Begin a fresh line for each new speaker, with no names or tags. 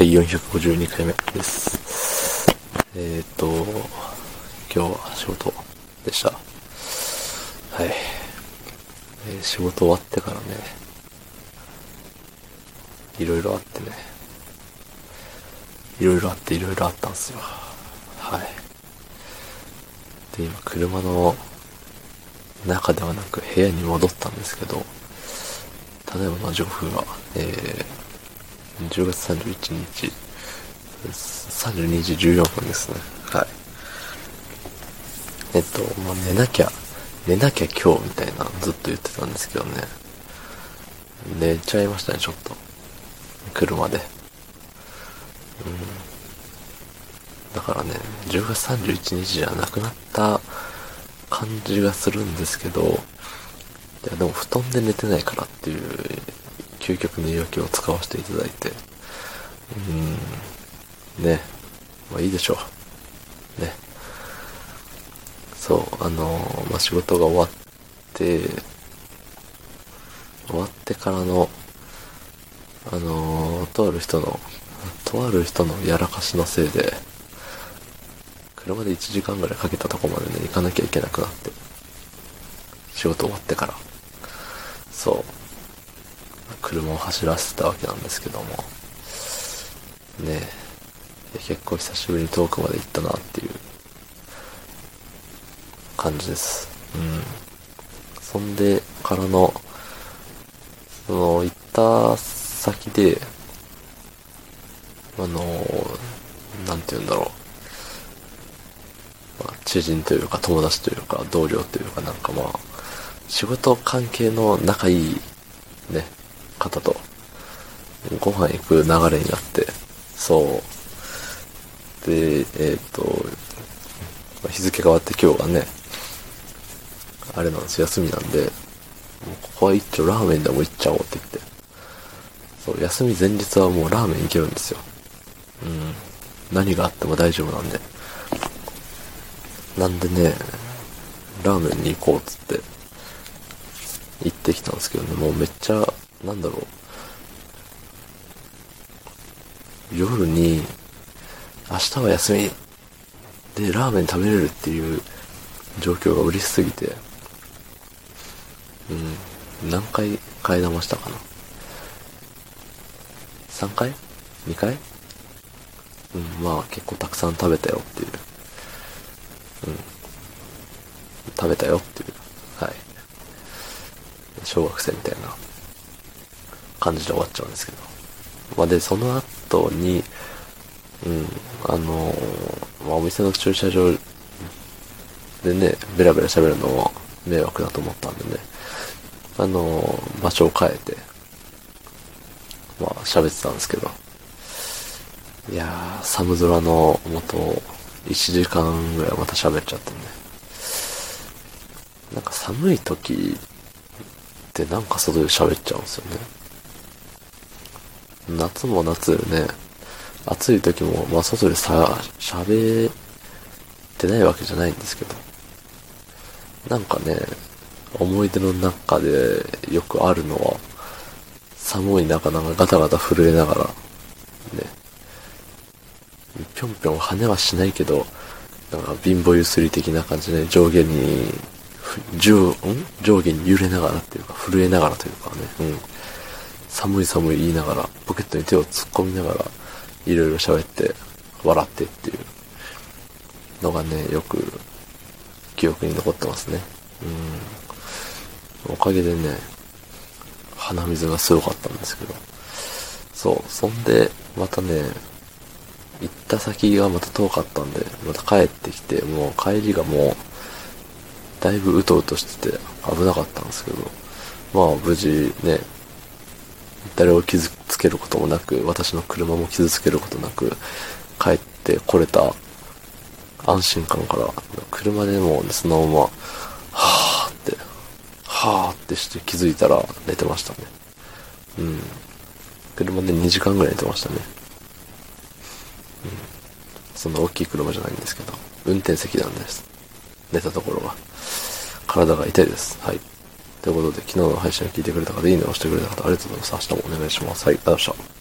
はい、452回目です。えっ、と、今日は仕事でした。はい。えー仕事終わってからね、いろいろあってね、いろいろあっていろいろあったんですよ。はい。で、今、車の中ではなく部屋に戻ったんですけど、ただいまの情報が、えー、10月31日、32時14分ですね。はい。えっと、まあ、寝なきゃ、寝なきゃ今日みたいなずっと言ってたんですけどね。寝ちゃいましたね、ちょっと。車で。うん。だからね、10月31日じゃなくなった感じがするんですけど、いや、でも布団で寝てないからっていう、究極の言い訳を使わせていただいて、うん、ね、まあいいでしょう。ね。そう、あのまあ仕事が終わって、終わってからの、あのとある人の、とある人のやらかしのせいで、車で1時間ぐらいかけたとこまでね、行かなきゃいけなくなって。仕事終わってから。そう。車を走らせてたわけなんですけども。ねえ。結構久しぶりに遠くまで行ったなっていう感じです。うん。そんでからの、その、行った先で、あの、なんて言うんだろう。まあ、知人というか友達というか同僚というかなんかまあ、仕事関係の仲いいね、方とご飯行く流れになって、そう。で、えっ、と、日付変わって今日がね、あれなんです、休みなんで、もうここは一丁ラーメンでも行っちゃおうって言って。そう、休み前日はもうラーメン行けるんですよ。うん。何があっても大丈夫なんで。なんでね、ラーメンに行こうっつって、行ってきたんですけどね、もうめっちゃ、なんだろう。夜に、明日は休みでラーメン食べれるっていう状況が嬉しすぎて、うん、何回替え玉したかな ?3 回 ?2 回？うん、まあ結構たくさん食べたよっていう。うん。食べたよっていう。はい。小学生みたいな感じで終わっちゃうんですけど。まあで、その後に、うん、あのーまあお店の駐車場でね、ベラベラ喋るのも迷惑だと思ったんでね、あのー場所を変えて、まあ喋ってたんですけど、いやー、寒空の元、1時間ぐらいまた喋っちゃったんで。なんか寒い時ってなんか外で喋っちゃうんですよね。夏も夏でね、暑い時も、まあ外でさ、喋ってないわけじゃないんですけど。なんかね、思い出の中でよくあるのは、寒い中なんかガタガタ震えながら、ね、ぴょんぴょん跳ねはしないけど、なんか貧乏ゆすり的な感じで上下に、上、ん？上下に揺れながらっていうか、震えながらというかね、うん。寒い寒い言いながら、ポケットに手を突っ込みながら、いろいろ喋って、笑ってっていうのがね、よく記憶に残ってますね。うん。おかげでね、鼻水がすごかったんですけど。そう。そんで、またね、行った先がまた遠かったんで、また帰ってきて、もう帰りがもう、だいぶうとうとしてて危なかったんですけど、まあ無事ね、誰を傷つけることもなく、私の車も傷つけることなく、帰ってこれた安心感から、車でも、そのまま、はーって、はーってして気づいたら寝てましたね。うん。車で2時間ぐらい寝てましたね。うんそんな大きい車じゃないんですけど、運転席なんです。寝たところが。体が痛いです。はい。ということで、昨日の配信を聞いてくれた方、いいねを押してくれた方、ありがとうございます。明日もお願いします。はい、ありがとうございました。